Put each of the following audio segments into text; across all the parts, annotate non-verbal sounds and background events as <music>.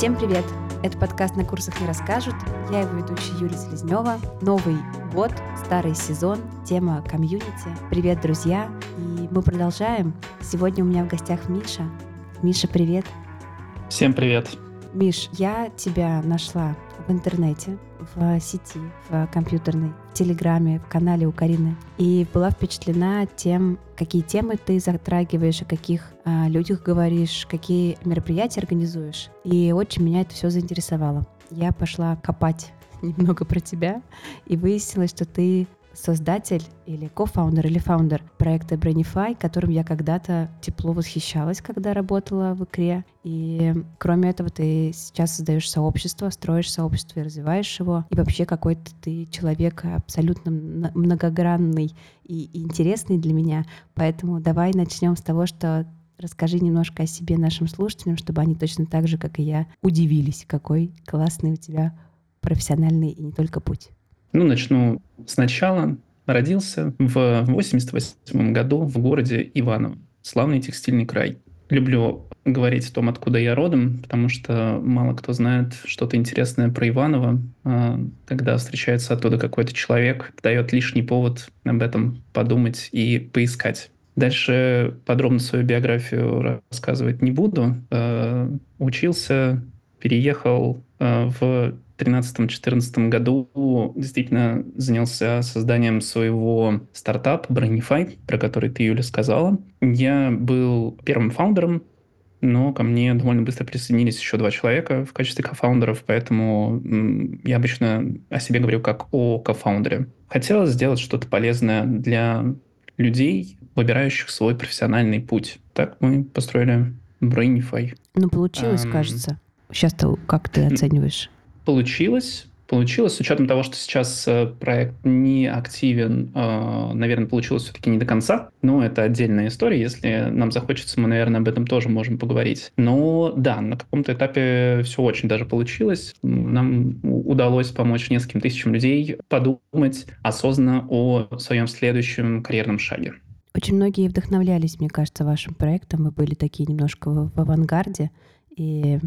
Всем привет! Это подкаст «На курсах не расскажут». Я его ведущая Юлия Селезнева. Новый год, старый сезон, тема комьюнити. Привет, друзья! И мы продолжаем. Сегодня у меня в гостях Миша. Миша, привет! Всем привет! Миш, я тебя нашла в интернете, в сети, в компьютерной, в Телеграме, в канале у Карины. И была впечатлена тем, какие темы ты затрагиваешь, о каких а, людях говоришь, какие мероприятия организуешь. И очень меня это все заинтересовало. Я пошла копать <laughs> немного про тебя и выяснилось, что ты создатель или кофаундер или фаундер проекта Brainify, которым я когда-то тепло восхищалась, когда работала в икре. И кроме этого, ты сейчас создаешь сообщество, строишь сообщество и развиваешь его. И вообще какой-то ты человек абсолютно многогранный и интересный для меня. Поэтому давай начнем с того, что Расскажи немножко о себе нашим слушателям, чтобы они точно так же, как и я, удивились, какой классный у тебя профессиональный и не только путь. Ну, начну сначала. Родился в 88 году в городе Иваново, славный текстильный край. Люблю говорить о том, откуда я родом, потому что мало кто знает что-то интересное про Иваново. А, когда встречается оттуда какой-то человек, дает лишний повод об этом подумать и поискать. Дальше подробно свою биографию рассказывать не буду. А, учился, переехал а, в 2013-2014 году действительно занялся созданием своего стартапа Brainify, про который ты, Юля, сказала. Я был первым фаундером, но ко мне довольно быстро присоединились еще два человека в качестве кофаундеров, поэтому я обычно о себе говорю как о кофаундере. Хотелось сделать что-то полезное для людей, выбирающих свой профессиональный путь. Так мы построили Brainify. Ну, получилось, um, кажется. Сейчас-то как ты оцениваешь? Получилось. Получилось, с учетом того, что сейчас э, проект не активен, э, наверное, получилось все-таки не до конца. Но это отдельная история. Если нам захочется, мы, наверное, об этом тоже можем поговорить. Но да, на каком-то этапе все очень даже получилось. Нам удалось помочь нескольким тысячам людей подумать осознанно о своем следующем карьерном шаге. Очень многие вдохновлялись, мне кажется, вашим проектом. Вы были такие немножко в, в авангарде. И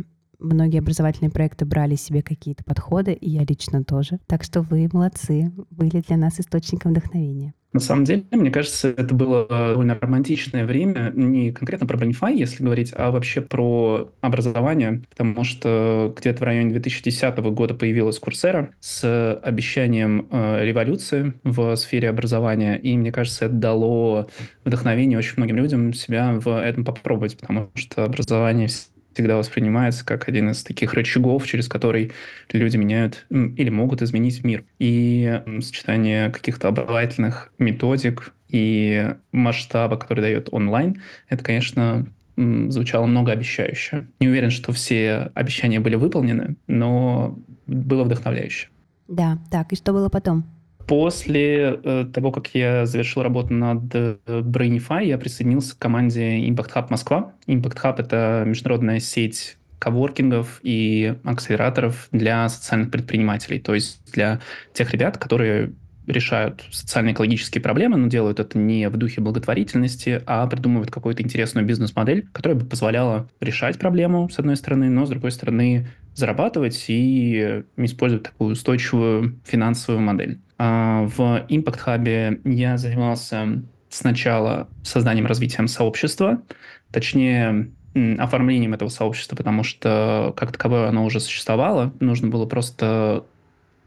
многие образовательные проекты брали себе какие-то подходы, и я лично тоже. Так что вы молодцы, были для нас источником вдохновения. На самом деле, мне кажется, это было довольно романтичное время, не конкретно про Bronify, если говорить, а вообще про образование, потому что где-то в районе 2010 года появилась Курсера с обещанием э, революции в сфере образования, и мне кажется, это дало вдохновение очень многим людям себя в этом попробовать, потому что образование всегда воспринимается как один из таких рычагов, через который люди меняют или могут изменить мир. И сочетание каких-то образовательных методик и масштаба, который дает онлайн, это, конечно, звучало многообещающе. Не уверен, что все обещания были выполнены, но было вдохновляюще. Да, так, и что было потом? После э, того, как я завершил работу над э, Brainify, я присоединился к команде Impact Hub Москва. Impact Hub — это международная сеть коворкингов и акселераторов для социальных предпринимателей, то есть для тех ребят, которые решают социально-экологические проблемы, но делают это не в духе благотворительности, а придумывают какую-то интересную бизнес-модель, которая бы позволяла решать проблему, с одной стороны, но, с другой стороны, зарабатывать и использовать такую устойчивую финансовую модель. А в Impact Hub я занимался сначала созданием, развитием сообщества, точнее, оформлением этого сообщества, потому что как таковое оно уже существовало. Нужно было просто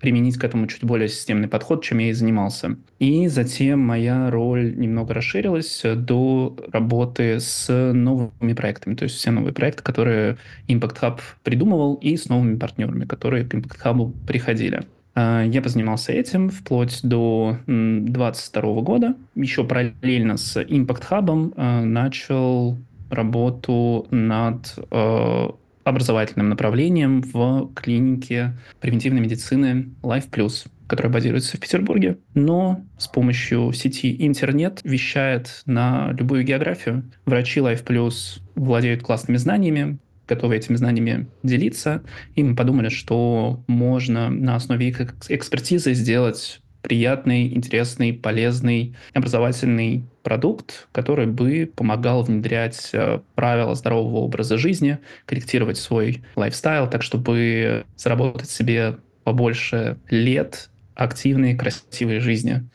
применить к этому чуть более системный подход, чем я и занимался. И затем моя роль немного расширилась до работы с новыми проектами, то есть все новые проекты, которые Impact Hub придумывал, и с новыми партнерами, которые к Impact Hub приходили. А, я позанимался этим вплоть до 2022 года. Еще параллельно с Impact Hub а, начал работу над а, образовательным направлением в клинике превентивной медицины Life Plus, которая базируется в Петербурге, но с помощью сети интернет вещает на любую географию. Врачи Life Plus владеют классными знаниями, готовы этими знаниями делиться, и мы подумали, что можно на основе их экспертизы сделать приятный, интересный, полезный, образовательный продукт, который бы помогал внедрять э, правила здорового образа жизни, корректировать свой лайфстайл, так чтобы заработать себе побольше лет активной, красивой жизни.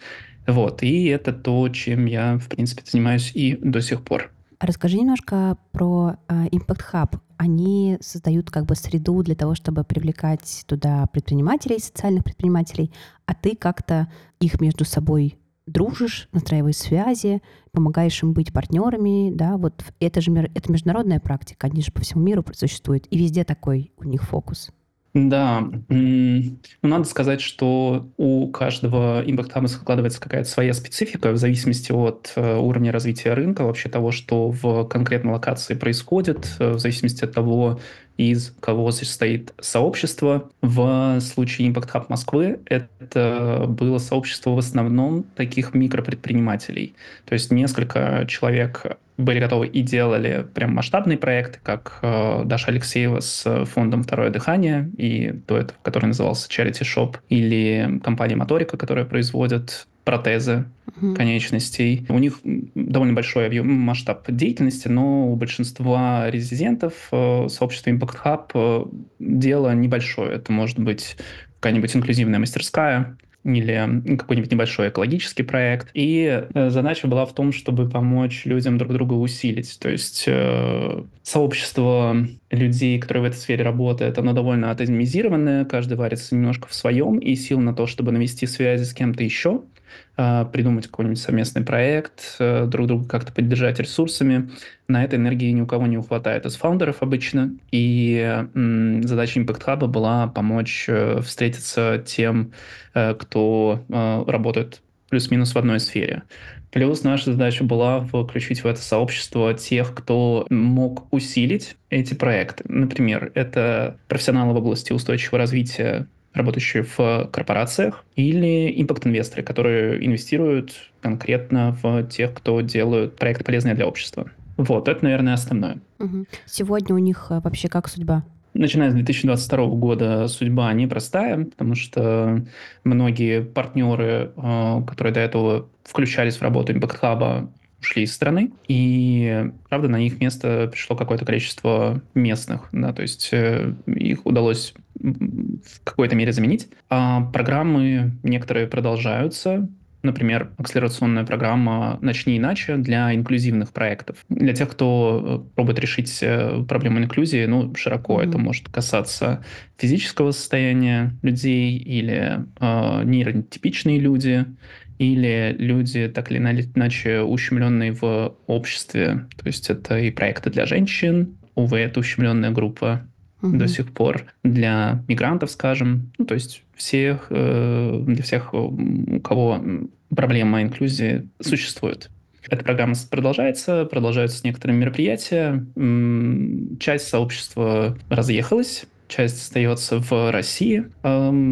Вот, и это то, чем я, в принципе, занимаюсь и до сих пор. Расскажи немножко про uh, Impact Hub. Они создают как бы среду для того, чтобы привлекать туда предпринимателей, социальных предпринимателей, а ты как-то их между собой дружишь, настраиваешь связи, помогаешь им быть партнерами, да, вот это же это международная практика, они же по всему миру существуют, и везде такой у них фокус. Да, ну, надо сказать, что у каждого Impact Hub складывается какая-то своя специфика в зависимости от э, уровня развития рынка, вообще того, что в конкретной локации происходит, э, в зависимости от того, из кого состоит сообщество. В случае Impact Hub Москвы это было сообщество в основном таких микропредпринимателей. То есть несколько человек были готовы и делали прям масштабные проекты, как э, Даша Алексеева с фондом «Второе дыхание», и до этого, который назывался Charity Shop, или компания «Моторика», которая производит протезы угу. конечностей. У них довольно большой объем, масштаб деятельности, но у большинства резидентов э, сообщества Impact Hub э, дело небольшое. Это может быть какая-нибудь инклюзивная мастерская, или какой-нибудь небольшой экологический проект. И э, задача была в том, чтобы помочь людям друг друга усилить. То есть э, сообщество людей, которые в этой сфере работают, оно довольно атомизированное, каждый варится немножко в своем, и сил на то, чтобы навести связи с кем-то еще, придумать какой-нибудь совместный проект, э, друг друга как-то поддержать ресурсами. На этой энергии ни у кого не хватает из фаундеров обычно. И задача Impact Hub была помочь э, встретиться тем, э, кто э, работает плюс-минус в одной сфере. Плюс наша задача была включить в это сообщество тех, кто мог усилить эти проекты. Например, это профессионалы в области устойчивого развития, работающие в корпорациях, или импакт-инвесторы, которые инвестируют конкретно в тех, кто делают проекты полезные для общества. Вот, это, наверное, основное. Сегодня у них э, вообще как судьба? Начиная с 2022 года судьба непростая, потому что многие партнеры, э, которые до этого включались в работу Impact Hub, ушли из страны, и, правда, на их место пришло какое-то количество местных, да, то есть э, их удалось в какой-то мере заменить. А программы некоторые продолжаются, Например, акселерационная программа «Начни иначе» для инклюзивных проектов. Для тех, кто э, пробует решить э, проблему инклюзии, ну, широко mm-hmm. это может касаться физического состояния людей или э, нейротипичные люди, или люди, так или иначе, ущемленные в обществе. То есть это и проекты для женщин, увы, это ущемленная группа угу. до сих пор для мигрантов, скажем, ну, то есть всех, э, для всех, у кого проблема инклюзии существует. Эта программа продолжается, продолжаются некоторые мероприятия. Часть сообщества разъехалась, часть остается в России.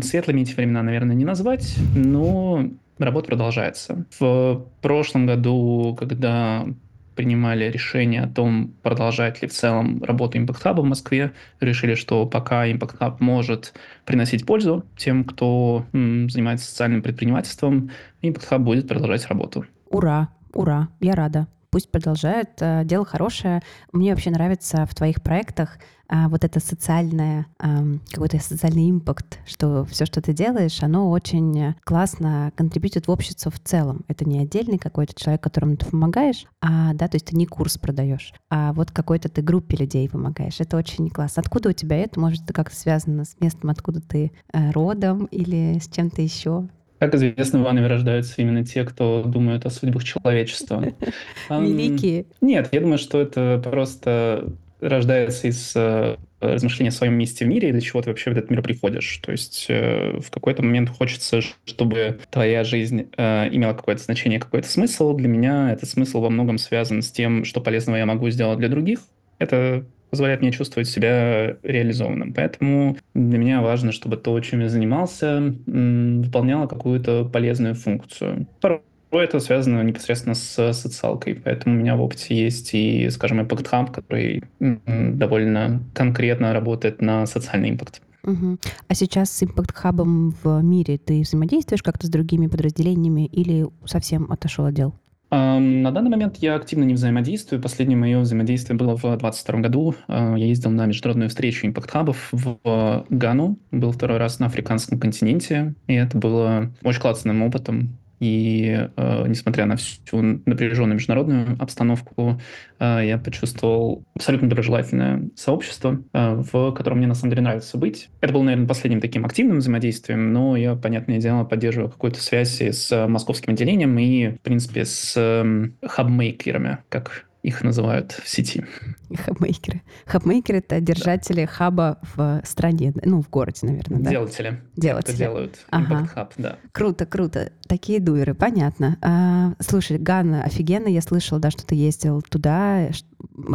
Светлыми эти времена, наверное, не назвать, но работа продолжается. В прошлом году, когда принимали решение о том, продолжать ли в целом работу Impact Hub в Москве. Решили, что пока Impact Hub может приносить пользу тем, кто м, занимается социальным предпринимательством, Impact Hub будет продолжать работу. Ура, ура, я рада. Пусть продолжает, э, дело хорошее. Мне вообще нравится в твоих проектах а, вот это социальное, какой-то социальный импакт, что все, что ты делаешь, оно очень классно контрибьютит в общество в целом. Это не отдельный какой-то человек, которому ты помогаешь, а, да, то есть ты не курс продаешь, а вот какой-то ты группе людей помогаешь. Это очень классно. Откуда у тебя это? Может, это как-то связано с местом, откуда ты э, родом или с чем-то еще? Как известно, в Иванове рождаются именно те, кто думают о судьбах человечества. <laughs> Великие. Нет, я думаю, что это просто рождается из э, размышления о своем месте в мире и для чего ты вообще в этот мир приходишь. То есть э, в какой-то момент хочется, чтобы твоя жизнь э, имела какое-то значение, какой-то смысл. Для меня этот смысл во многом связан с тем, что полезного я могу сделать для других. Это позволяет мне чувствовать себя реализованным. Поэтому для меня важно, чтобы то, чем я занимался, выполняло какую-то полезную функцию. Порой это связано непосредственно с социалкой, поэтому у меня в опыте есть и, скажем, Impact Hub, который довольно конкретно работает на социальный импакт. Угу. А сейчас с Impact Hub в мире ты взаимодействуешь как-то с другими подразделениями или совсем отошел отдел? На данный момент я активно не взаимодействую. Последнее мое взаимодействие было в 2022 году. А, я ездил на международную встречу импакт-хабов в Гану. Был второй раз на африканском континенте. И это было очень классным опытом. И э, несмотря на всю напряженную международную обстановку, э, я почувствовал абсолютно доброжелательное сообщество, э, в котором мне на самом деле нравится быть. Это было, наверное, последним таким активным взаимодействием, но я, понятное дело, поддерживаю какую-то связь с московским отделением и, в принципе, с э, хабмейкерами, как их называют в сети. Хабмейкеры. Хабмейкеры — это держатели да. хаба в стране, ну, в городе, наверное, да? Делатели. Делатели. Это делают. Ага. Hub, да. Круто, круто. Такие дуэры, понятно. А, слушай, Ганна, офигенно, я слышала, да, что ты ездил туда.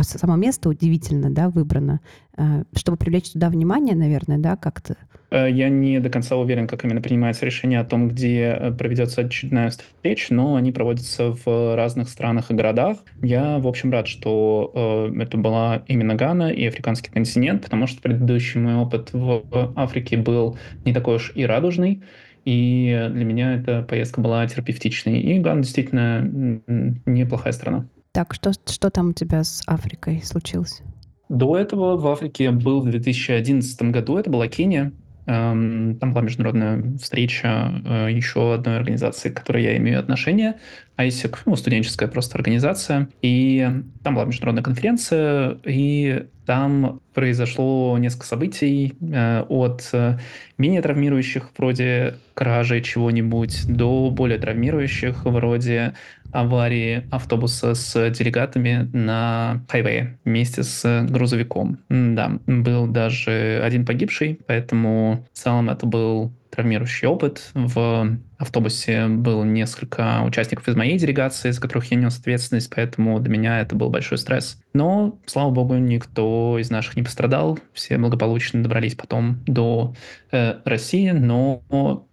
Само место удивительно, да, выбрано. А, чтобы привлечь туда внимание, наверное, да, как-то Э, я не до конца уверен, как именно принимается решение о том, где э, проведется очередная встреча, но они проводятся в разных странах и городах. Я, в общем, рад, что э, это была именно Гана и африканский континент, потому что предыдущий мой опыт в Африке был не такой уж и радужный. И для меня эта поездка была терапевтичной. И Гана действительно неплохая страна. Так, что, что там у тебя с Африкой случилось? До этого в Африке был в 2011 году, это была Кения. Эм, там была международная встреча э, еще одной организации, к которой я имею отношение, ISEC, ну, студенческая просто организация. И там была международная конференция, и там произошло несколько событий э, от э, менее травмирующих, вроде кражи чего-нибудь, до более травмирующих, вроде аварии автобуса с делегатами на хайвее вместе с грузовиком. Да, был даже один погибший, поэтому в целом это был травмирующий опыт. В автобусе было несколько участников из моей делегации, за которых я нес ответственность, поэтому для меня это был большой стресс. Но, слава богу, никто из наших не пострадал. Все благополучно добрались потом до э, России, но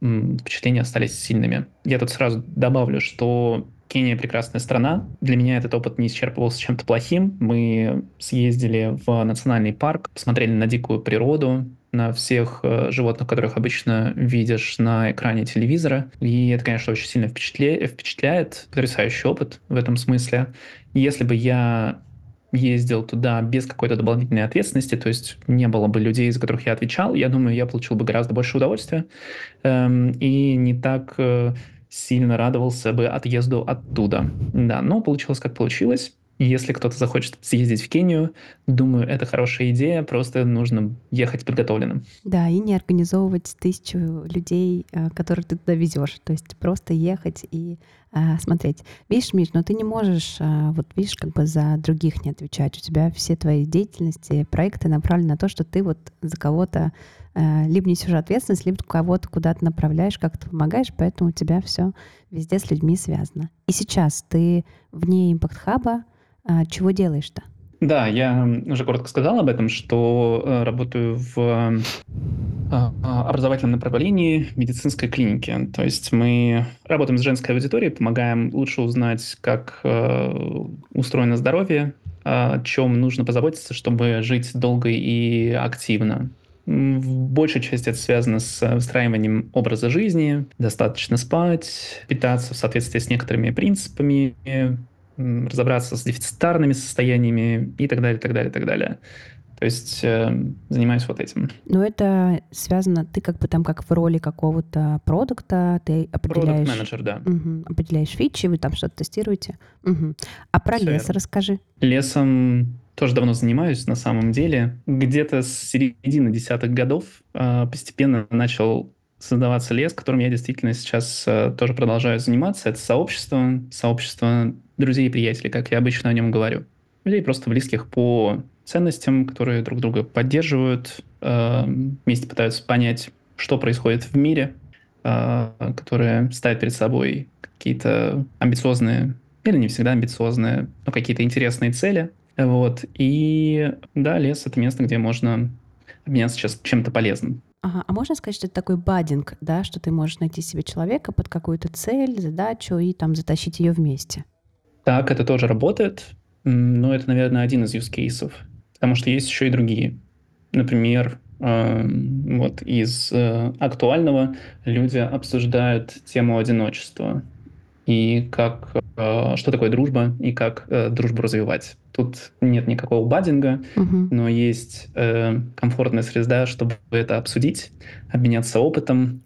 м, впечатления остались сильными. Я тут сразу добавлю, что Кения прекрасная страна. Для меня этот опыт не исчерпывался чем-то плохим. Мы съездили в национальный парк, посмотрели на дикую природу, на всех э, животных, которых обычно видишь на экране телевизора. И это, конечно, очень сильно впечатля... впечатляет. Потрясающий опыт в этом смысле. Если бы я ездил туда без какой-то дополнительной ответственности, то есть не было бы людей, за которых я отвечал, я думаю, я получил бы гораздо больше удовольствия эм, и не так э, сильно радовался бы отъезду оттуда. Да, но получилось как получилось. Если кто-то захочет съездить в Кению, думаю, это хорошая идея, просто нужно ехать подготовленным. Да, и не организовывать тысячу людей, э, которых ты туда везешь. То есть просто ехать и а, смотреть. Видишь, Миш, но ты не можешь, а, вот видишь, как бы за других не отвечать. У тебя все твои деятельности, проекты направлены на то, что ты вот за кого-то а, либо несешь ответственность, либо кого-то куда-то направляешь, как-то помогаешь, поэтому у тебя все везде с людьми связано. И сейчас ты вне импакт-хаба, а, чего делаешь-то? Да, я уже коротко сказал об этом, что э, работаю в э, образовательном направлении медицинской клиники. То есть мы работаем с женской аудиторией, помогаем лучше узнать, как э, устроено здоровье, о чем нужно позаботиться, чтобы жить долго и активно. В большей части это связано с выстраиванием образа жизни, достаточно спать, питаться в соответствии с некоторыми принципами, разобраться с дефицитарными состояниями и так далее, так далее, так далее. То есть э, занимаюсь вот этим. Но это связано, ты как бы там как в роли какого-то продукта, ты определяешь... Продукт-менеджер, да. Угу, определяешь фичи, вы там что-то тестируете. Угу. А про Все лес верно. расскажи. Лесом тоже давно занимаюсь на самом деле. Где-то с середины десятых годов э, постепенно начал создаваться лес, которым я действительно сейчас э, тоже продолжаю заниматься. Это сообщество, сообщество друзей и приятелей, как я обычно о нем говорю. Людей просто близких по ценностям, которые друг друга поддерживают, э, вместе пытаются понять, что происходит в мире, э, которые ставят перед собой какие-то амбициозные, или не всегда амбициозные, но какие-то интересные цели. Вот. И да, лес — это место, где можно обменяться сейчас чем-то полезным. Ага, а можно сказать, что это такой баддинг, да, что ты можешь найти себе человека под какую-то цель, задачу и там затащить ее вместе? Так, это тоже работает, но это, наверное, один из use cases, потому что есть еще и другие. Например, Эм, вот из э, актуального люди обсуждают тему одиночества и как, э, что такое дружба и как э, дружбу развивать. Тут нет никакого баддинга, угу. но есть комфортная среда, чтобы это обсудить, обменяться опытом,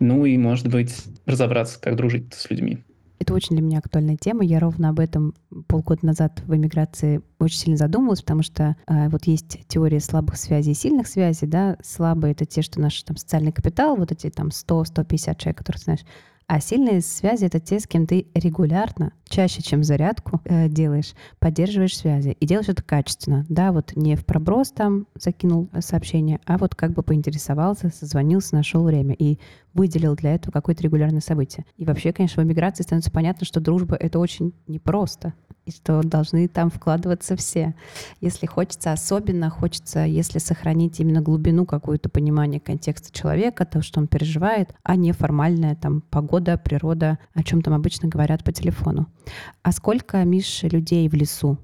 ну и, может быть, разобраться, как дружить с людьми. Это очень для меня актуальная тема. Я ровно об этом полгода назад в эмиграции очень сильно задумалась, потому что э, вот есть теория слабых связей и сильных связей, да, слабые — это те, что наш там социальный капитал, вот эти там 100-150 человек, которых знаешь, а сильные связи — это те, с кем ты регулярно, чаще, чем зарядку э, делаешь, поддерживаешь связи. И делаешь это качественно. Да, вот не в проброс там закинул сообщение, а вот как бы поинтересовался, созвонился, нашел время и выделил для этого какое-то регулярное событие. И вообще, конечно, в эмиграции становится понятно, что дружба — это очень непросто и что должны там вкладываться все. Если хочется, особенно хочется, если сохранить именно глубину какую-то понимания контекста человека, то, что он переживает, а не формальная там погода, природа, о чем там обычно говорят по телефону. А сколько, Миш, людей в лесу,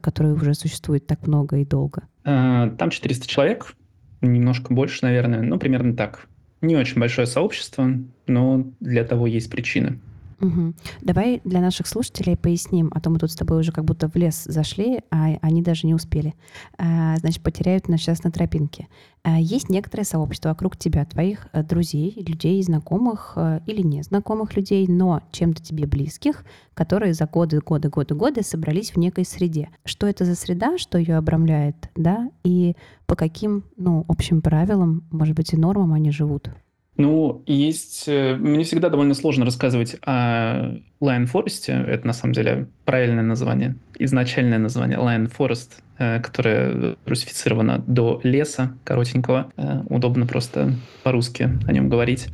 которые уже существует так много и долго? А, там 400 человек, немножко больше, наверное, ну, примерно так. Не очень большое сообщество, но для того есть причины. Угу. Давай для наших слушателей поясним, а то мы тут с тобой уже как будто в лес зашли, а они даже не успели. А, значит, потеряют нас сейчас на тропинке. А, есть некоторое сообщество вокруг тебя, твоих э, друзей, людей, знакомых э, или незнакомых людей, но чем-то тебе близких, которые за годы, годы, годы, годы собрались в некой среде. Что это за среда, что ее обрамляет, да, и по каким, ну, общим правилам, может быть, и нормам они живут? Ну, есть... Э, мне всегда довольно сложно рассказывать о Lion Forest. Это, на самом деле, правильное название. Изначальное название Lion Forest, э, которое русифицировано до леса коротенького. Э, удобно просто по-русски о нем говорить.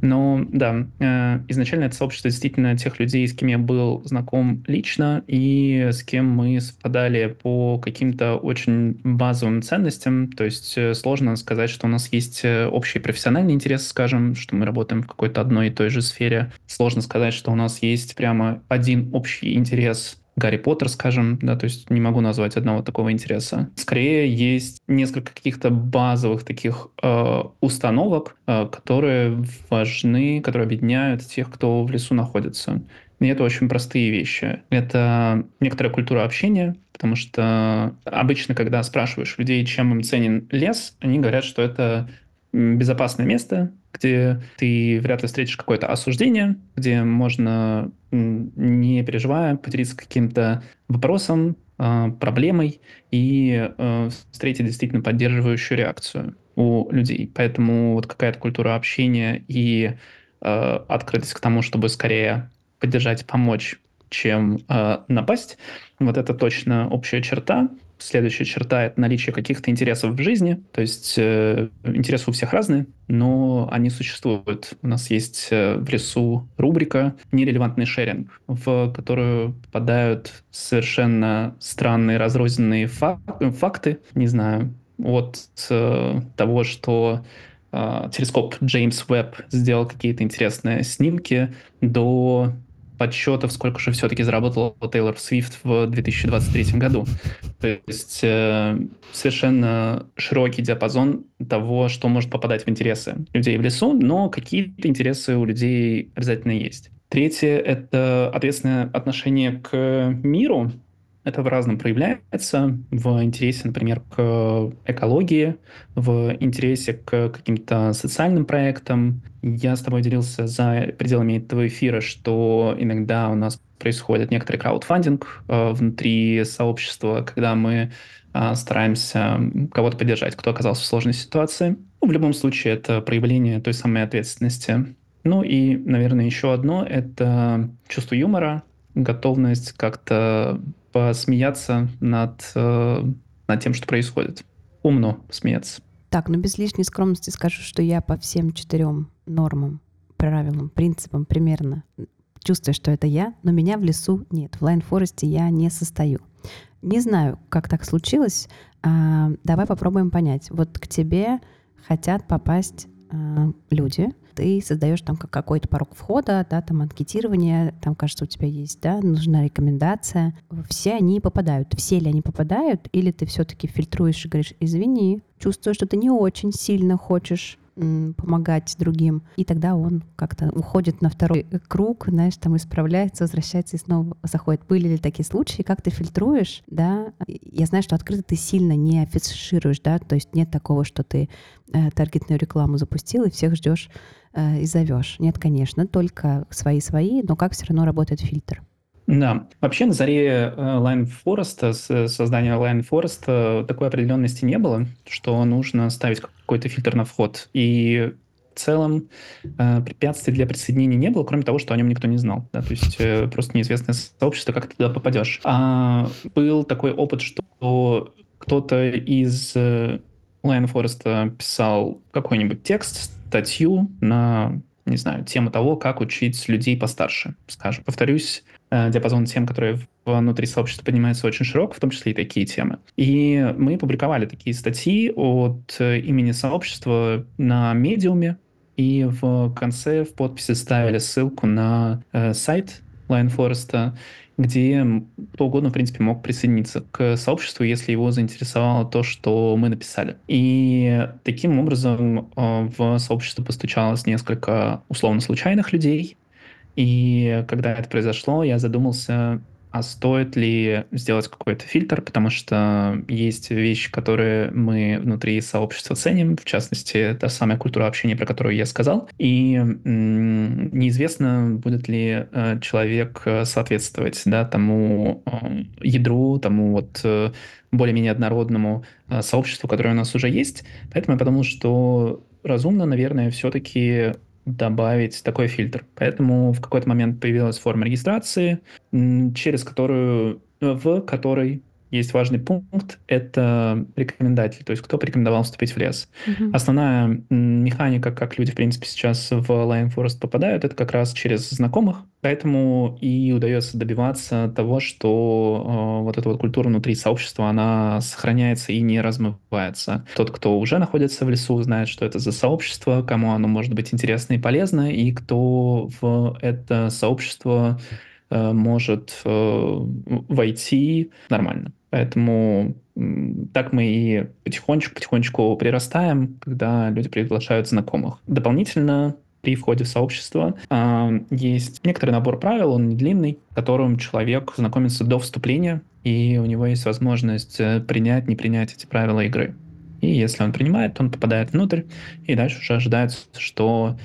Но да, э, изначально это сообщество действительно тех людей, с кем я был знаком лично и с кем мы совпадали по каким-то очень базовым ценностям. То есть сложно сказать, что у нас есть общий профессиональный интерес, скажем, что мы работаем в какой-то одной и той же сфере. Сложно сказать, что у нас есть прямо один общий интерес Гарри Поттер, скажем, да, то есть не могу назвать одного такого интереса. Скорее есть несколько каких-то базовых таких э, установок, э, которые важны, которые объединяют тех, кто в лесу находится. И это очень простые вещи. Это некоторая культура общения, потому что обычно, когда спрашиваешь людей, чем им ценен лес, они говорят, что это безопасное место, где ты вряд ли встретишь какое-то осуждение, где можно, не переживая, поделиться каким-то вопросом, а, проблемой и э, встретить действительно поддерживающую реакцию у людей. Поэтому вот какая-то культура общения и э, открытость к тому, чтобы скорее поддержать, помочь, чем э, напасть, вот это точно общая черта. Следующая черта — это наличие каких-то интересов в жизни. То есть э, интересы у всех разные, но они существуют. У нас есть э, в лесу рубрика «Нерелевантный шеринг», в которую попадают совершенно странные разрозненные фак факты. Не знаю, от э, того, что э, телескоп Джеймс Уэбб сделал какие-то интересные снимки, до подсчетов, сколько же все-таки заработал Тейлор Свифт в 2023 году. То есть э, совершенно широкий диапазон того, что может попадать в интересы людей в лесу, но какие-то интересы у людей обязательно есть. Третье — это ответственное отношение к миру, это в разном проявляется. В интересе, например, к экологии, в интересе к каким-то социальным проектам. Я с тобой делился за пределами этого эфира, что иногда у нас происходит некоторый краудфандинг э, внутри сообщества, когда мы э, стараемся кого-то поддержать, кто оказался в сложной ситуации. Ну, в любом случае, это проявление той самой ответственности. Ну и, наверное, еще одно — это чувство юмора, готовность как-то посмеяться над, э, над тем, что происходит. Умно смеяться. Так, ну без лишней скромности скажу, что я по всем четырем нормам, правилам, принципам примерно чувствую, что это я, но меня в лесу нет. В Line Forest е я не состою. Не знаю, как так случилось. А, давай попробуем понять. Вот к тебе хотят попасть а, люди, ты создаешь там какой-то порог входа, да, там анкетирование, там, кажется, у тебя есть, да, нужна рекомендация. Все они попадают. Все ли они попадают? Или ты все-таки фильтруешь и говоришь, извини, чувствую, что ты не очень сильно хочешь помогать другим. И тогда он как-то уходит на второй круг, знаешь, там исправляется, возвращается и снова заходит. Были ли такие случаи? Как ты фильтруешь, да? Я знаю, что открыто ты сильно не афишируешь, да, то есть нет такого, что ты э, таргетную рекламу запустил и всех ждешь э, и зовешь. Нет, конечно, только свои-свои, но как все равно работает фильтр? Да, вообще на заре э, Line Forest, с создания Line Forest э, такой определенности не было, что нужно ставить какой-то фильтр на вход. И в целом э, препятствий для присоединения не было, кроме того, что о нем никто не знал. Да? То есть просто неизвестное сообщество, как ты туда попадешь. А был такой опыт, что кто-то из Line Forest писал какой-нибудь текст, статью на не знаю, тему того, как учить людей постарше, скажем. Повторюсь, Э, диапазон тем, которые внутри сообщества поднимаются очень широк, в том числе и такие темы. И мы публиковали такие статьи от э, имени сообщества на медиуме, и в конце в подписи ставили ссылку на э, сайт Forest, где кто угодно, в принципе, мог присоединиться к сообществу, если его заинтересовало то, что мы написали. И таким образом э, в сообщество постучалось несколько условно случайных людей, и когда это произошло, я задумался, а стоит ли сделать какой-то фильтр, потому что есть вещи, которые мы внутри сообщества ценим, в частности, та самая культура общения, про которую я сказал, и неизвестно, будет ли э, человек э, соответствовать да, тому э, ядру, тому вот э, более-менее однородному сообществу, которое у нас уже есть. Поэтому я подумал, что разумно, наверное, все-таки добавить такой фильтр. Поэтому в какой-то момент появилась форма регистрации, через которую, в которой есть важный пункт, это рекомендатель, то есть кто порекомендовал вступить в лес. Угу. Основная механика, как люди, в принципе, сейчас в Lion Forest попадают, это как раз через знакомых, поэтому и удается добиваться того, что э, вот эта вот культура внутри сообщества, она сохраняется и не размывается. Тот, кто уже находится в лесу, знает, что это за сообщество, кому оно может быть интересно и полезно, и кто в это сообщество э, может э, войти нормально. Поэтому так мы и потихонечку-потихонечку прирастаем, когда люди приглашают знакомых. Дополнительно при входе в сообщество э, есть некоторый набор правил, он не длинный, которым человек знакомится до вступления, и у него есть возможность э, принять, не принять эти правила игры. И если он принимает, он попадает внутрь, и дальше уже ожидается, что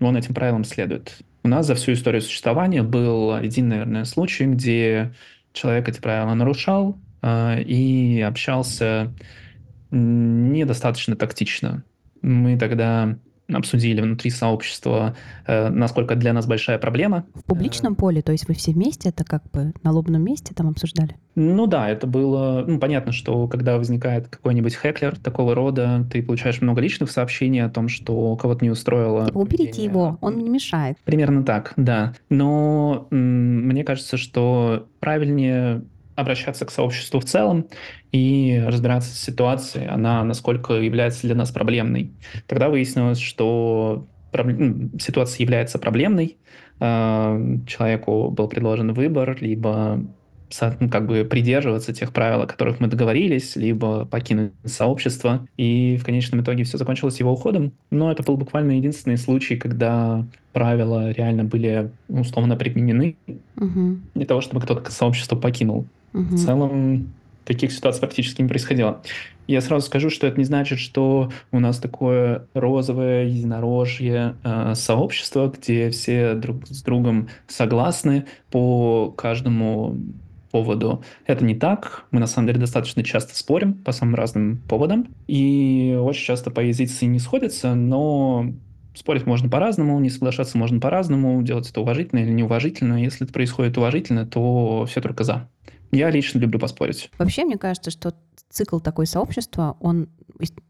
он этим правилам следует. У нас за всю историю существования был один, наверное, случай, где человек эти правила нарушал, и общался недостаточно тактично. Мы тогда обсудили внутри сообщества, э, насколько для нас большая проблема. В публичном э, поле, то есть вы все вместе, это как бы на лобном месте там обсуждали? Ну да, это было... Ну, понятно, что когда возникает какой-нибудь хеклер такого рода, ты получаешь много личных сообщений о том, что кого-то не устроило. Типа, уберите его, он не мешает. Примерно так, да. Но м- мне кажется, что правильнее обращаться к сообществу в целом и разбираться с ситуацией, она насколько является для нас проблемной. Тогда выяснилось, что. Ну, ситуация является проблемной, а, человеку был предложен выбор, либо ну, как бы придерживаться тех правил, о которых мы договорились, либо покинуть сообщество. И в конечном итоге все закончилось его уходом. Но это был буквально единственный случай, когда правила реально были условно применены угу. для того, чтобы кто-то сообщество покинул. Угу. В целом таких ситуаций практически не происходило. Я сразу скажу, что это не значит, что у нас такое розовое единорожье э, сообщество, где все друг с другом согласны по каждому поводу. Это не так. Мы, на самом деле, достаточно часто спорим по самым разным поводам. И очень часто позиции не сходятся, но спорить можно по-разному, не соглашаться можно по-разному, делать это уважительно или неуважительно. Если это происходит уважительно, то все только за. Я лично люблю поспорить. Вообще, мне кажется, что цикл такой сообщества, он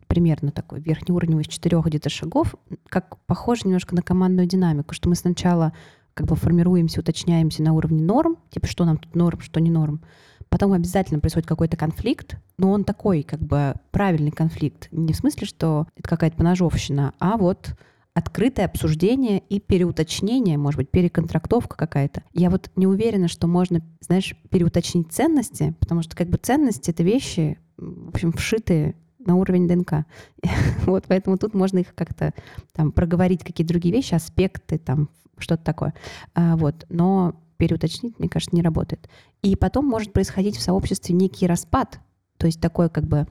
примерно такой верхний уровень из четырех где-то шагов, как похож немножко на командную динамику, что мы сначала как бы формируемся, уточняемся на уровне норм, типа что нам тут норм, что не норм. Потом обязательно происходит какой-то конфликт, но он такой как бы правильный конфликт. Не в смысле, что это какая-то поножовщина, а вот открытое обсуждение и переуточнение, может быть, переконтрактовка какая-то. Я вот не уверена, что можно, знаешь, переуточнить ценности, потому что как бы ценности — это вещи, в общем, вшитые на уровень ДНК. <laughs> вот, поэтому тут можно их как-то там проговорить, какие-то другие вещи, аспекты, там, что-то такое. А, вот, но переуточнить, мне кажется, не работает. И потом может происходить в сообществе некий распад, то есть такой как бы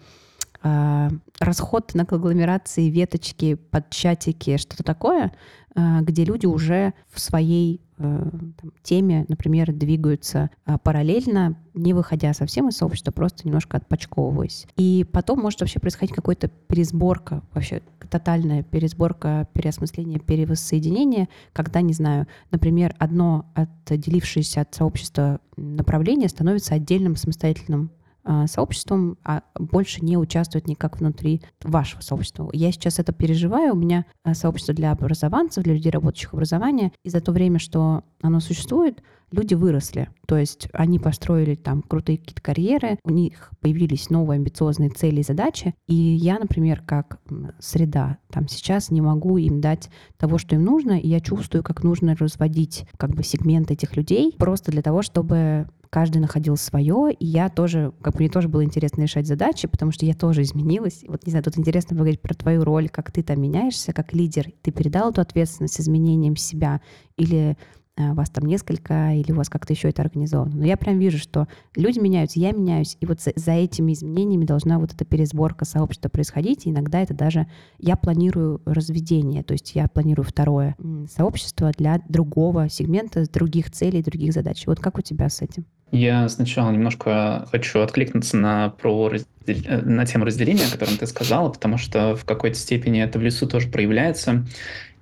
э, расход на конгломерации, веточки, подчатики, что-то такое, э, где люди уже в своей э, там, теме, например, двигаются э, параллельно, не выходя совсем из сообщества, просто немножко отпочковываясь. И потом может вообще происходить какая-то пересборка, вообще тотальная пересборка, переосмысление, перевоссоединение, когда, не знаю, например, одно отделившееся от сообщества направление становится отдельным самостоятельным а, сообществом, а больше не участвует никак внутри вашего сообщества. Я сейчас это переживаю. У меня а, сообщество для образованцев, для людей, работающих образования. И за то время, что оно существует, люди выросли. То есть они построили там крутые какие-то карьеры, у них появились новые амбициозные цели и задачи. И я, например, как среда, там сейчас не могу им дать того, что им нужно, и я чувствую, как нужно разводить как бы сегмент этих людей просто для того, чтобы каждый находил свое, и я тоже, как бы мне тоже было интересно решать задачи, потому что я тоже изменилась. Вот, не знаю, тут интересно поговорить про твою роль, как ты там меняешься, как лидер. Ты передал эту ответственность изменением себя или э, вас там несколько, или у вас как-то еще это организовано. Но я прям вижу, что люди меняются, я меняюсь, и вот за, за этими изменениями должна вот эта пересборка сообщества происходить, и иногда это даже... Я планирую разведение, то есть я планирую второе сообщество для другого сегмента, других целей, других задач. Вот как у тебя с этим? Я сначала немножко хочу откликнуться на, про. Э, на тему разделения, о котором ты сказала, потому что в какой-то степени это в лесу тоже проявляется.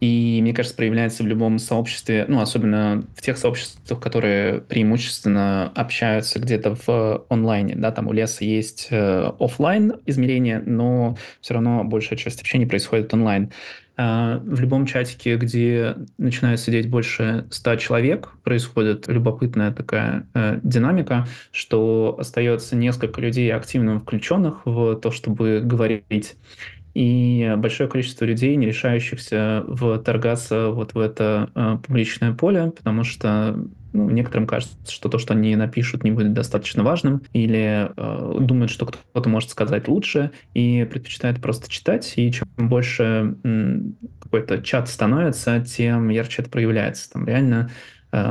И, мне кажется, проявляется в любом сообществе, ну, особенно в тех сообществах, которые преимущественно общаются где-то в онлайне. Да, там у леса есть э, офлайн измерение, но все равно большая часть общения происходит онлайн. А, в любом чатике, где начинает сидеть больше ста человек, происходит любопытная такая э, динамика, что остается несколько людей активно включенных в то, чтобы говорить и большое количество людей, не решающихся вторгаться вот в это э, публичное поле, потому что ну, некоторым кажется, что то, что они напишут, не будет достаточно важным, или э, думают, что кто-то может сказать лучше, и предпочитают просто читать, и чем больше какой-то чат становится, тем ярче это проявляется. Там реально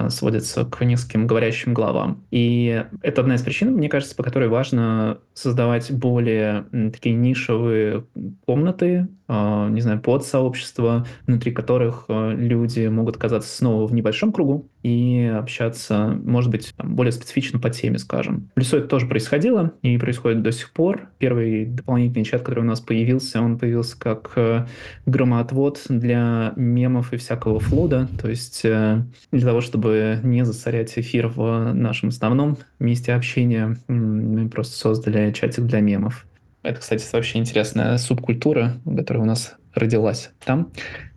сводится к низким говорящим головам. И это одна из причин, мне кажется, по которой важно создавать более такие нишевые комнаты, э, не знаю, под сообщества, внутри которых э, люди могут оказаться снова в небольшом кругу и общаться, может быть, там, более специфично по теме, скажем. В лесу это тоже происходило и происходит до сих пор. Первый дополнительный чат, который у нас появился, он появился как громоотвод для мемов и всякого флода, то есть для того, чтобы не засорять эфир в нашем основном месте общения, мы просто создали чатик для мемов. Это, кстати, вообще интересная субкультура, которая у нас родилась там.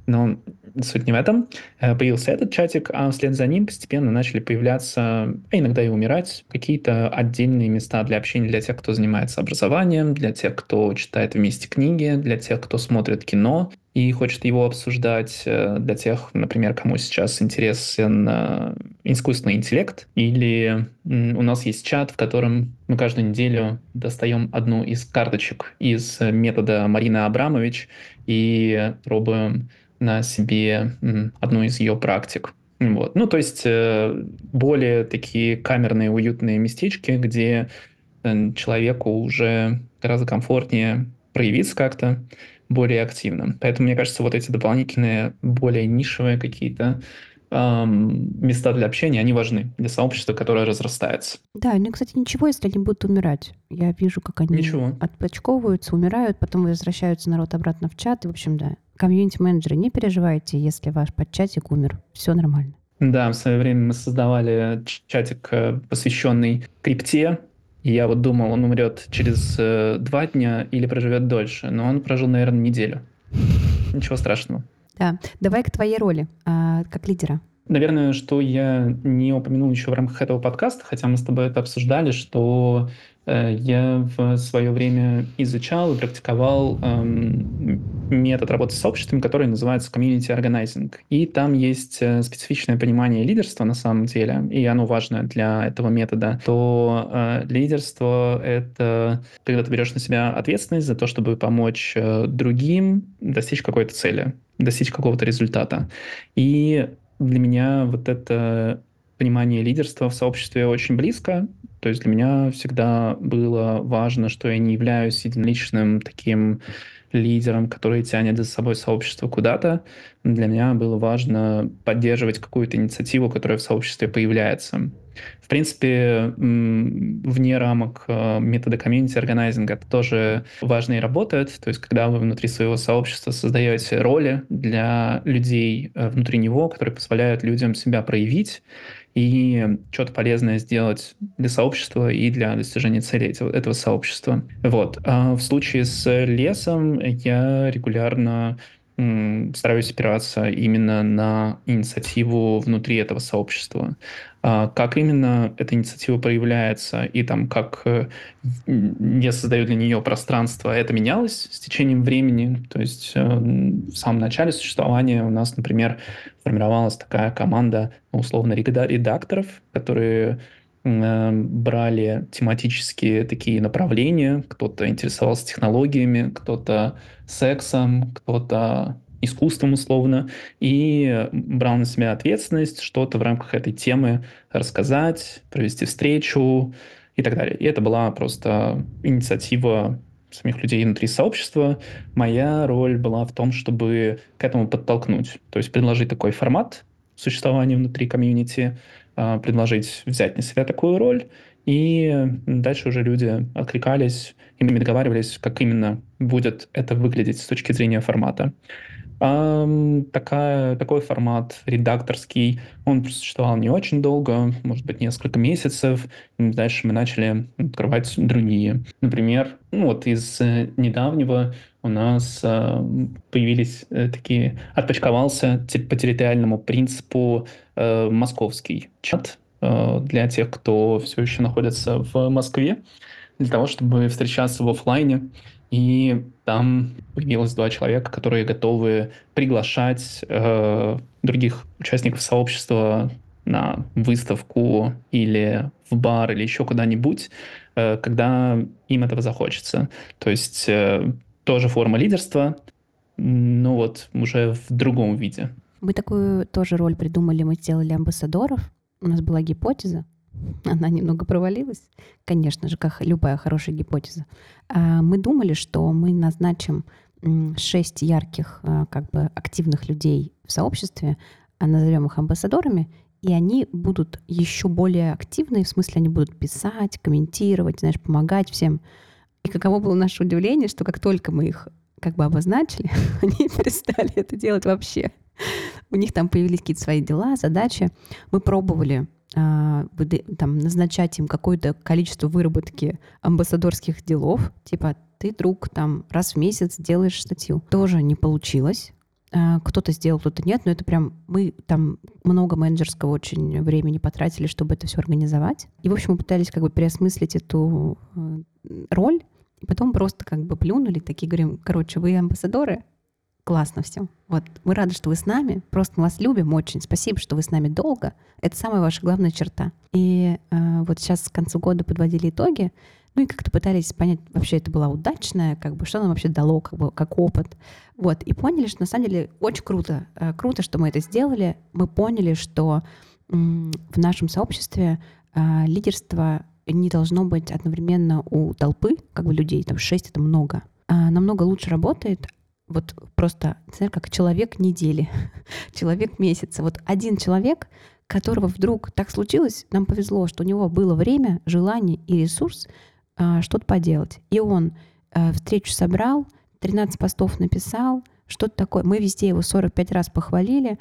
Но суть не в этом. Э, появился этот чатик, а вслед за ним постепенно начали появляться, а иногда и умирать, какие-то отдельные места для общения для тех, кто занимается образованием, для тех, кто читает вместе книги, для тех, кто смотрит кино и хочет его обсуждать, э, для тех, например, кому сейчас интересен искусственный интеллект, или у нас есть чат, в котором мы каждую неделю достаем одну из карточек из метода Марины Абрамович и пробуем на себе одну из ее практик. Вот. Ну, то есть э, более такие камерные, уютные местечки, где э, человеку уже гораздо комфортнее проявиться как-то более активно. Поэтому, мне кажется, вот эти дополнительные, более нишевые какие-то места для общения, они важны для сообщества, которое разрастается. Да, ну, кстати, ничего, если они будут умирать. Я вижу, как они ничего. отпочковываются, умирают, потом возвращаются народ обратно в чат. И, в общем, да. Комьюнити-менеджеры, не переживайте, если ваш подчатик умер. Все нормально. Да, в свое время мы создавали чатик, э, посвященный крипте. И я вот думал, он умрет через э, два дня или проживет дольше. Но он прожил, наверное, неделю. Ничего страшного. Да, давай к твоей роли а, как лидера. Наверное, что я не упомянул еще в рамках этого подкаста, хотя мы с тобой это обсуждали, что я в свое время изучал и практиковал эм, метод работы с сообществами, который называется community organizing. И там есть э, специфичное понимание лидерства на самом деле, и оно важно для этого метода. То э, лидерство — это когда ты берешь на себя ответственность за то, чтобы помочь э, другим достичь какой-то цели, достичь какого-то результата. И для меня вот это понимание лидерства в сообществе очень близко. То есть для меня всегда было важно, что я не являюсь единоличным таким лидером, который тянет за собой сообщество куда-то. Для меня было важно поддерживать какую-то инициативу, которая в сообществе появляется. В принципе, вне рамок э, метода комьюнити органайзинга это тоже важно и работает. То есть, когда вы внутри своего сообщества создаете роли для людей э, внутри него, которые позволяют людям себя проявить, и что-то полезное сделать для сообщества и для достижения целей этого, этого сообщества. Вот. А в случае с лесом я регулярно стараюсь опираться именно на инициативу внутри этого сообщества. А как именно эта инициатива проявляется и там как э, я создаю для нее пространство, это менялось с течением времени. То есть э, в самом начале существования у нас, например, формировалась такая команда ну, условно редакторов, которые э, брали тематические такие направления. Кто-то интересовался технологиями, кто-то сексом, кто-то искусством условно, и брал на себя ответственность что-то в рамках этой темы рассказать, провести встречу и так далее. И это была просто инициатива самих людей внутри сообщества. Моя роль была в том, чтобы к этому подтолкнуть, то есть предложить такой формат существования внутри комьюнити, а, предложить взять на себя такую роль, и дальше уже люди откликались, и мы договаривались, как именно будет это выглядеть с точки зрения формата. Такая, такой формат редакторский, он существовал не очень долго, может быть, несколько месяцев. Дальше мы начали открывать другие. Например, ну вот из э, недавнего у нас э, появились э, такие, отпочковался по территориальному принципу э, московский чат э, для тех, кто все еще находится в Москве, для того, чтобы встречаться в офлайне и там появилось два человека, которые готовы приглашать э, других участников сообщества на выставку или в бар или еще куда-нибудь, э, когда им этого захочется. То есть э, тоже форма лидерства, но вот уже в другом виде. Мы такую тоже роль придумали, мы сделали амбассадоров. У нас была гипотеза, <laughs> она немного провалилась, конечно же, как любая хорошая гипотеза. А, мы думали, что мы назначим шесть ярких, а, как бы активных людей в сообществе, а назовем их амбассадорами, и они будут еще более активны, в смысле они будут писать, комментировать, знаешь, помогать всем. И каково было наше удивление, что как только мы их как бы обозначили, <laughs> они перестали это делать вообще. У них там появились какие-то свои дела, задачи. Мы пробовали а, там, назначать им какое-то количество выработки амбассадорских делов, типа ты, друг, там раз в месяц делаешь статью. Тоже не получилось. А, кто-то сделал, кто-то нет, но это прям мы там много менеджерского очень времени потратили, чтобы это все организовать. И, в общем, мы пытались как бы переосмыслить эту э, роль, и потом просто как бы плюнули, такие говорим, короче, вы амбассадоры, классно все. Вот мы рады, что вы с нами. Просто мы вас любим очень. Спасибо, что вы с нами долго. Это самая ваша главная черта. И э, вот сейчас к концу года подводили итоги. Ну и как-то пытались понять, вообще это была удачная, как бы, что нам вообще дало, как бы, как опыт. Вот, и поняли, что на самом деле очень круто. Э, круто, что мы это сделали. Мы поняли, что э, в нашем сообществе э, лидерство не должно быть одновременно у толпы, как бы людей, там шесть это много. А намного лучше работает, вот просто, знаешь, как человек недели, <laughs> человек месяца. Вот один человек, которого вдруг так случилось, нам повезло, что у него было время, желание и ресурс а, что-то поделать. И он а, встречу собрал, 13 постов написал, что-то такое. Мы везде его 45 раз похвалили,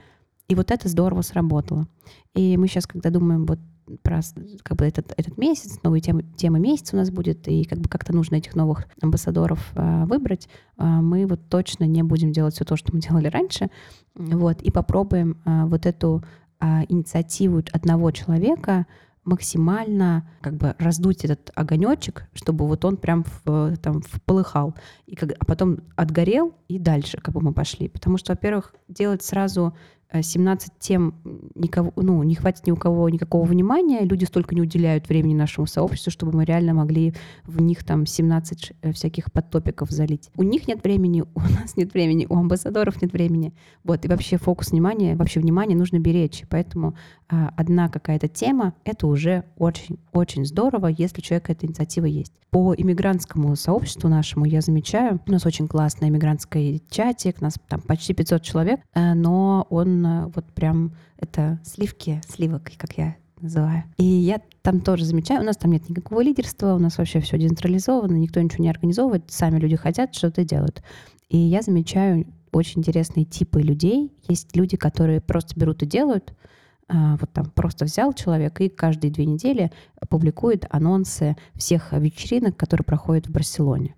и вот это здорово сработало. И мы сейчас, когда думаем, вот про как бы этот, этот месяц, новые темы, темы месяца у нас будет, и как бы как-то нужно этих новых амбассадоров а, выбрать, а, мы вот точно не будем делать все то, что мы делали раньше, вот, и попробуем а, вот эту а, инициативу одного человека максимально как бы раздуть этот огонечек, чтобы вот он прям в, там полыхал, и как, а потом отгорел и дальше как бы мы пошли. Потому что, во-первых, делать сразу 17 э, тем никого, ну, не хватит ни у кого никакого внимания, люди столько не уделяют времени нашему сообществу, чтобы мы реально могли в них там 17 э, всяких подтопиков залить. У них нет времени, <laughs> у нас нет времени, у амбассадоров нет времени. Вот, и вообще фокус внимания, вообще внимание нужно беречь. Поэтому а, одна какая-то тема, это уже очень-очень здорово, если у человека эта инициатива есть. По иммигрантскому сообществу нашему я замечаю, у нас очень классный иммигрантский чатик, у нас там почти 500 человек, э, но он вот прям, это сливки, сливок, как я называю. И я там тоже замечаю, у нас там нет никакого лидерства, у нас вообще все децентрализовано, никто ничего не организовывает, сами люди хотят, что-то делают. И я замечаю очень интересные типы людей. Есть люди, которые просто берут и делают, а, вот там просто взял человек и каждые две недели публикует анонсы всех вечеринок, которые проходят в Барселоне.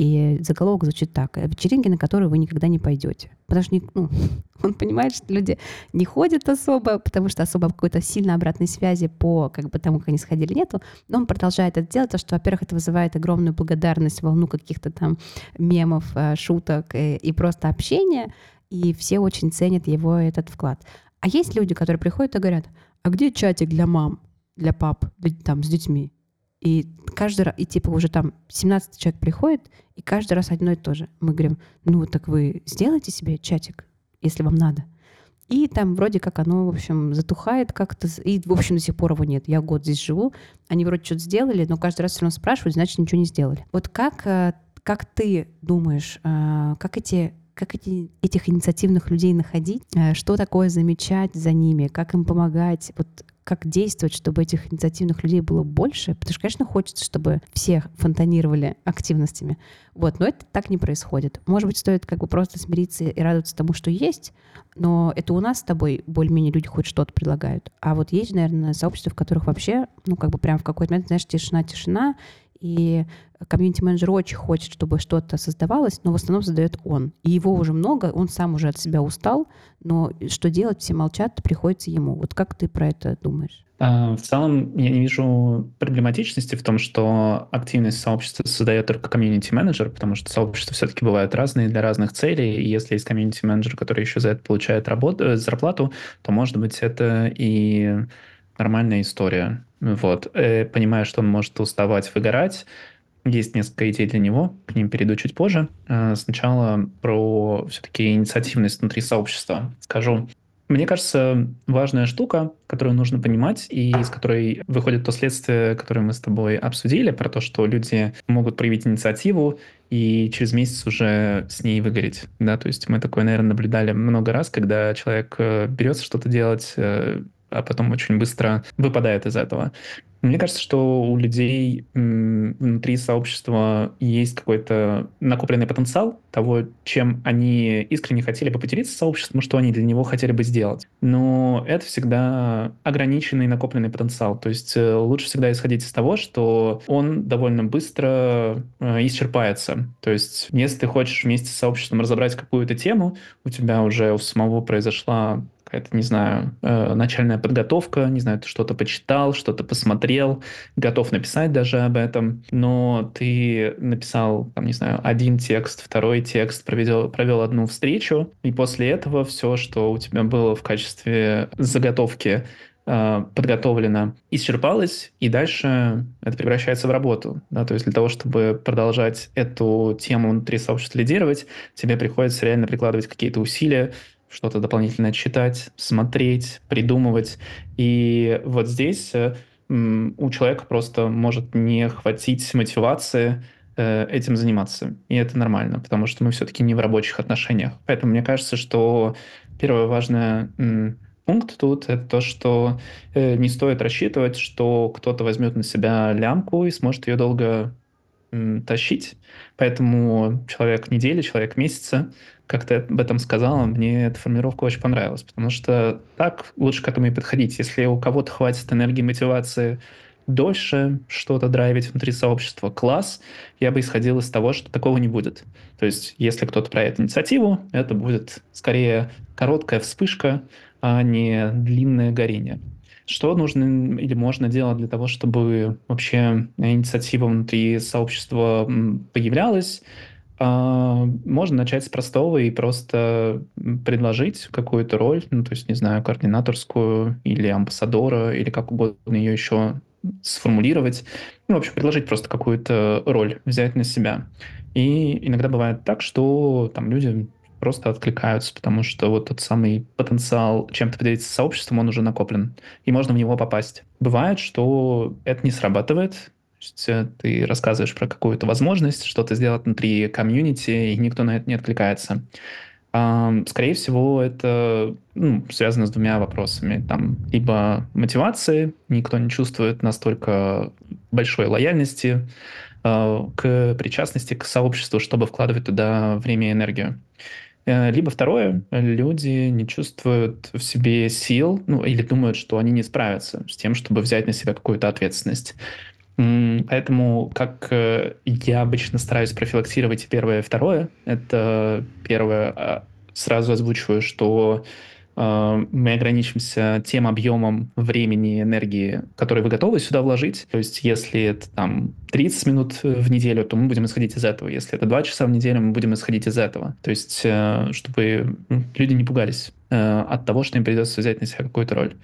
И заголовок звучит так. Вечеринки, на которые вы никогда не пойдете. Потому что ну, <laughs> он понимает, что люди не ходят особо, потому что особо какой-то сильной обратной связи по как бы тому, как они сходили, нету. Но он продолжает это делать, потому что, во-первых, это вызывает огромную благодарность, волну каких-то там мемов, э, шуток и, и просто общения. И все очень ценят его этот вклад. А есть люди, которые приходят и говорят, а где чатик для мам, для пап, для, там, с детьми? И каждый раз, и типа уже там 17 человек приходит, и каждый раз одно и то же. Мы говорим, ну так вы сделайте себе чатик, если вам надо. И там вроде как оно, в общем, затухает как-то. И, в общем, до сих пор его нет. Я год здесь живу. Они вроде что-то сделали, но каждый раз все равно спрашивают, значит, ничего не сделали. Вот как, э, как ты думаешь, э, как эти как эти, этих инициативных людей находить, э, что такое замечать за ними, как им помогать, вот как действовать, чтобы этих инициативных людей было больше, потому что, конечно, хочется, чтобы все фонтанировали активностями, вот, но это так не происходит. Может быть, стоит как бы просто смириться и радоваться тому, что есть, но это у нас с тобой более-менее люди хоть что-то предлагают. А вот есть, наверное, сообщества, в которых вообще, ну, как бы прям в какой-то момент, знаешь, тишина-тишина, и комьюнити-менеджер очень хочет, чтобы что-то создавалось, но в основном создает он. И его уже много, он сам уже от себя устал, но что делать, все молчат, приходится ему. Вот как ты про это думаешь? А, в целом, я не вижу проблематичности в том, что активность сообщества создает только комьюнити-менеджер, потому что сообщества все-таки бывают разные для разных целей, и если есть комьюнити-менеджер, который еще за это получает работу, э, зарплату, то, может быть, это и нормальная история. Вот. Э, понимая, что он может уставать, выгорать, есть несколько идей для него, к ним перейду чуть позже. Э, сначала про все-таки инициативность внутри сообщества скажу. Мне кажется, важная штука, которую нужно понимать, и из которой выходит то следствие, которое мы с тобой обсудили, про то, что люди могут проявить инициативу и через месяц уже с ней выгореть. Да? То есть мы такое, наверное, наблюдали много раз, когда человек э, берется что-то делать, а потом очень быстро выпадает из этого. Мне кажется, что у людей внутри сообщества есть какой-то накопленный потенциал того, чем они искренне хотели бы поделиться сообществом, что они для него хотели бы сделать. Но это всегда ограниченный накопленный потенциал. То есть э, лучше всегда исходить из того, что он довольно быстро э, исчерпается. То есть если ты хочешь вместе с сообществом разобрать какую-то тему, у тебя уже у самого произошла какая-то, не знаю, э, начальная подготовка, не знаю, ты что-то почитал, что-то посмотрел, готов написать даже об этом, но ты написал, там, не знаю, один текст, второй текст, провел, провел одну встречу, и после этого все, что у тебя было в качестве заготовки э, подготовлено, исчерпалось, и дальше это превращается в работу. Да? То есть для того, чтобы продолжать эту тему внутри сообщества лидировать, тебе приходится реально прикладывать какие-то усилия, что-то дополнительно читать, смотреть, придумывать. И вот здесь э, у человека просто может не хватить мотивации э, этим заниматься. И это нормально, потому что мы все-таки не в рабочих отношениях. Поэтому мне кажется, что первое важное пункт тут это то, что э, не стоит рассчитывать, что кто-то возьмет на себя лямку и сможет ее долго тащить. Поэтому человек недели, человек месяца как ты об этом сказала, мне эта формировка очень понравилась, потому что так лучше к этому и подходить. Если у кого-то хватит энергии, мотивации дольше что-то драйвить внутри сообщества, класс, я бы исходил из того, что такого не будет. То есть, если кто-то проявит инициативу, это будет скорее короткая вспышка, а не длинное горение. Что нужно или можно делать для того, чтобы вообще инициатива внутри сообщества появлялась? А, можно начать с простого и просто предложить какую-то роль, ну, то есть, не знаю, координаторскую или амбассадора, или как угодно ее еще сформулировать. Ну, в общем, предложить просто какую-то роль, взять на себя. И иногда бывает так, что там люди просто откликаются, потому что вот тот самый потенциал чем-то поделиться сообществом, он уже накоплен, и можно в него попасть. Бывает, что это не срабатывает, э, ты рассказываешь про какую-то возможность что-то сделать внутри комьюнити, и никто на это не откликается. Скорее всего, это ну, связано с двумя вопросами. Там либо мотивации, никто не чувствует настолько большой лояльности э, к причастности к сообществу, чтобы вкладывать туда время и энергию. Э, либо второе, люди не чувствуют в себе сил, ну, или думают, что они не справятся с тем, чтобы взять на себя какую-то ответственность. Поэтому, как э, я обычно стараюсь профилактировать первое и второе, это первое, а, сразу озвучиваю, что мы ограничимся тем объемом времени и энергии, который вы готовы сюда вложить. То есть если это там 30 минут в неделю, то мы будем исходить из этого. Если это 2 часа в неделю, мы будем исходить из этого. То есть э, чтобы ну, люди не пугались э, от того, что им придется взять на себя какую-то роль.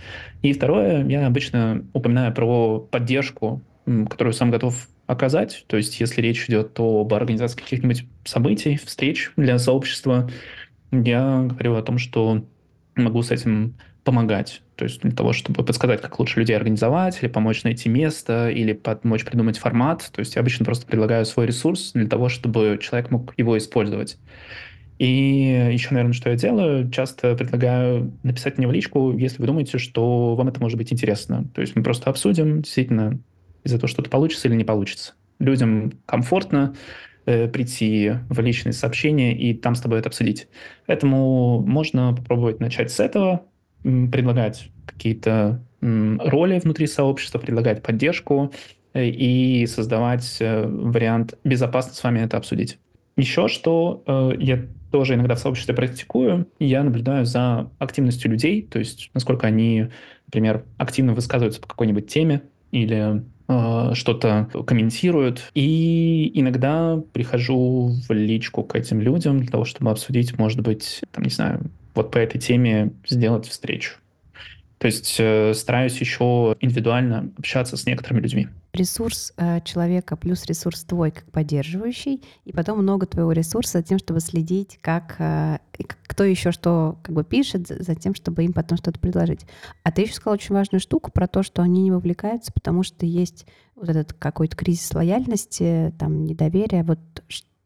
И второе, я обычно упоминаю про поддержку, которую сам готов оказать. То есть если речь идет об организации каких-нибудь событий, встреч для сообщества, я говорю о том, что могу с этим помогать. То есть для того, чтобы подсказать, как лучше людей организовать, или помочь найти место, или помочь придумать формат. То есть я обычно просто предлагаю свой ресурс для того, чтобы человек мог его использовать. И еще, наверное, что я делаю, часто предлагаю написать мне в личку, если вы думаете, что вам это может быть интересно. То есть мы просто обсудим, действительно, из-за того, что-то получится или не получится. Людям комфортно, э, прийти в личные сообщения и там с тобой это обсудить. Поэтому можно попробовать начать с этого, предлагать какие-то роли внутри сообщества, предлагать поддержку э, и создавать э, вариант безопасно с вами это обсудить. Еще что э, я тоже иногда в сообществе практикую, я наблюдаю за активностью людей, то есть насколько они, например, активно высказываются по какой-нибудь теме или Э, что-то комментируют. И иногда прихожу в личку к этим людям для того, чтобы обсудить, может быть, там, не знаю, вот по этой теме сделать встречу. То есть э, стараюсь еще индивидуально общаться с некоторыми людьми. Ресурс э, человека плюс ресурс твой как поддерживающий, и потом много твоего ресурса за тем, чтобы следить, как э, кто еще что как бы пишет, за, тем, чтобы им потом что-то предложить. А ты еще сказал очень важную штуку про то, что они не вовлекаются, потому что есть вот этот какой-то кризис лояльности, там недоверия. Вот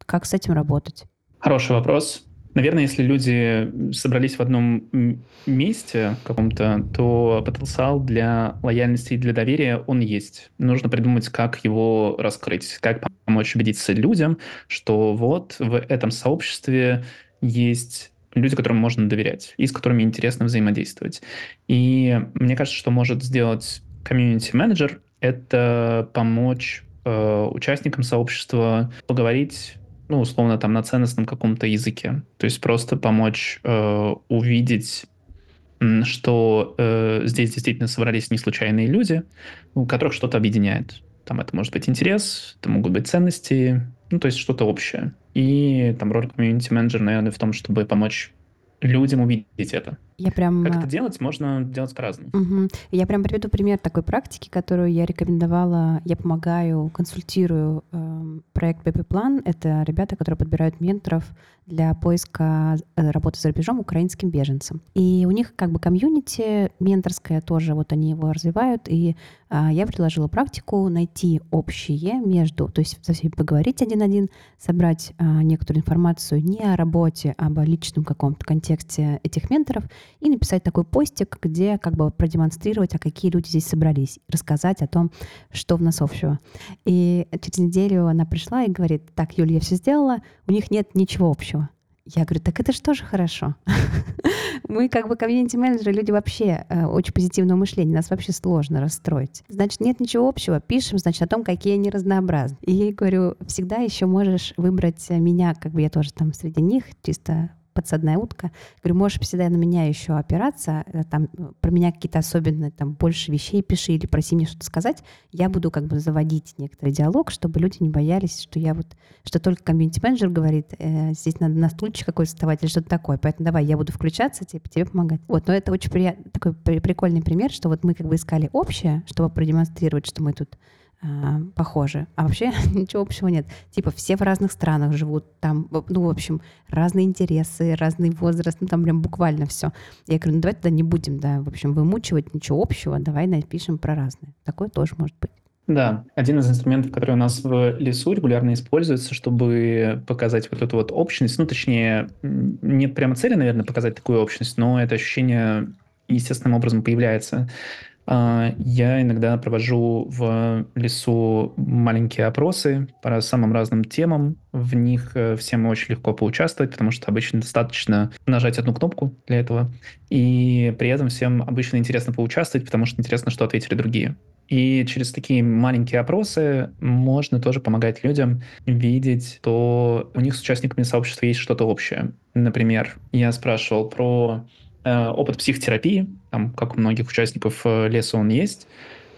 как с этим работать? Хороший вопрос. Наверное, если люди собрались в одном месте каком-то, то потенциал для лояльности и для доверия он есть. Нужно придумать, как его раскрыть, как помочь убедиться людям, что вот в этом сообществе есть люди, которым можно доверять и с которыми интересно взаимодействовать. И мне кажется, что может сделать комьюнити-менеджер, это помочь э, участникам сообщества поговорить ну, условно, там, на ценностном каком-то языке. То есть просто помочь э, увидеть, что э, здесь действительно собрались не случайные люди, у которых что-то объединяет. Там это может быть интерес, это могут быть ценности, ну, то есть что-то общее. И там роль комьюнити-менеджера, наверное, в том, чтобы помочь людям увидеть это. Я прям... Как это делать, можно делать по-разному. Угу. Я прям приведу пример такой практики, которую я рекомендовала. Я помогаю, консультирую э, проект pp План. Это ребята, которые подбирают менторов для поиска э, работы за рубежом украинским беженцам. И у них как бы комьюнити менторское тоже, вот они его развивают. И э, я предложила практику найти общее между, то есть со всеми поговорить один-один, собрать э, некоторую информацию не о работе, а об личном каком-то контексте этих менторов и написать такой постик, где как бы продемонстрировать, а какие люди здесь собрались, рассказать о том, что в нас общего. И через неделю она пришла и говорит, так, Юля, я все сделала, у них нет ничего общего. Я говорю, так это же тоже хорошо. <laughs> Мы как бы комьюнити-менеджеры, люди вообще э, очень позитивного мышления, нас вообще сложно расстроить. Значит, нет ничего общего, пишем, значит, о том, какие они разнообразны. И я говорю, всегда еще можешь выбрать меня, как бы я тоже там среди них, чисто подсадная утка. Говорю, можешь всегда на меня еще опираться, э, там, про меня какие-то особенные, там, больше вещей пиши или проси мне что-то сказать. Я буду как бы заводить некоторый диалог, чтобы люди не боялись, что я вот, что только комьюнити-менеджер говорит, э, здесь надо на стульчик какой-то вставать или что-то такое. Поэтому давай, я буду включаться, тебе, тебе помогать. Вот, но это очень приятный, такой прикольный пример, что вот мы как бы искали общее, чтобы продемонстрировать, что мы тут а, похожи. А вообще <laughs> ничего общего нет. Типа все в разных странах живут, там, ну, в общем, разные интересы, разный возраст, ну, там прям буквально все. Я говорю, ну, давай тогда не будем, да, в общем, вымучивать ничего общего, давай напишем про разные. Такое тоже может быть. Да, один из инструментов, который у нас в лесу регулярно используется, чтобы показать вот эту вот общность, ну, точнее, нет прямо цели, наверное, показать такую общность, но это ощущение естественным образом появляется. А, я иногда провожу в лесу маленькие опросы по самым разным темам. В них э, всем очень легко поучаствовать, потому что обычно достаточно нажать одну кнопку для этого. И при этом всем обычно интересно поучаствовать, потому что интересно, что ответили другие. И через такие маленькие опросы можно тоже помогать людям видеть, что у них с участниками сообщества есть что-то общее. Например, я спрашивал про опыт психотерапии, там, как у многих участников э, леса он есть,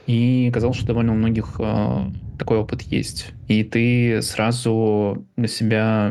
и казалось, что довольно у многих э, такой опыт есть. И ты сразу для себя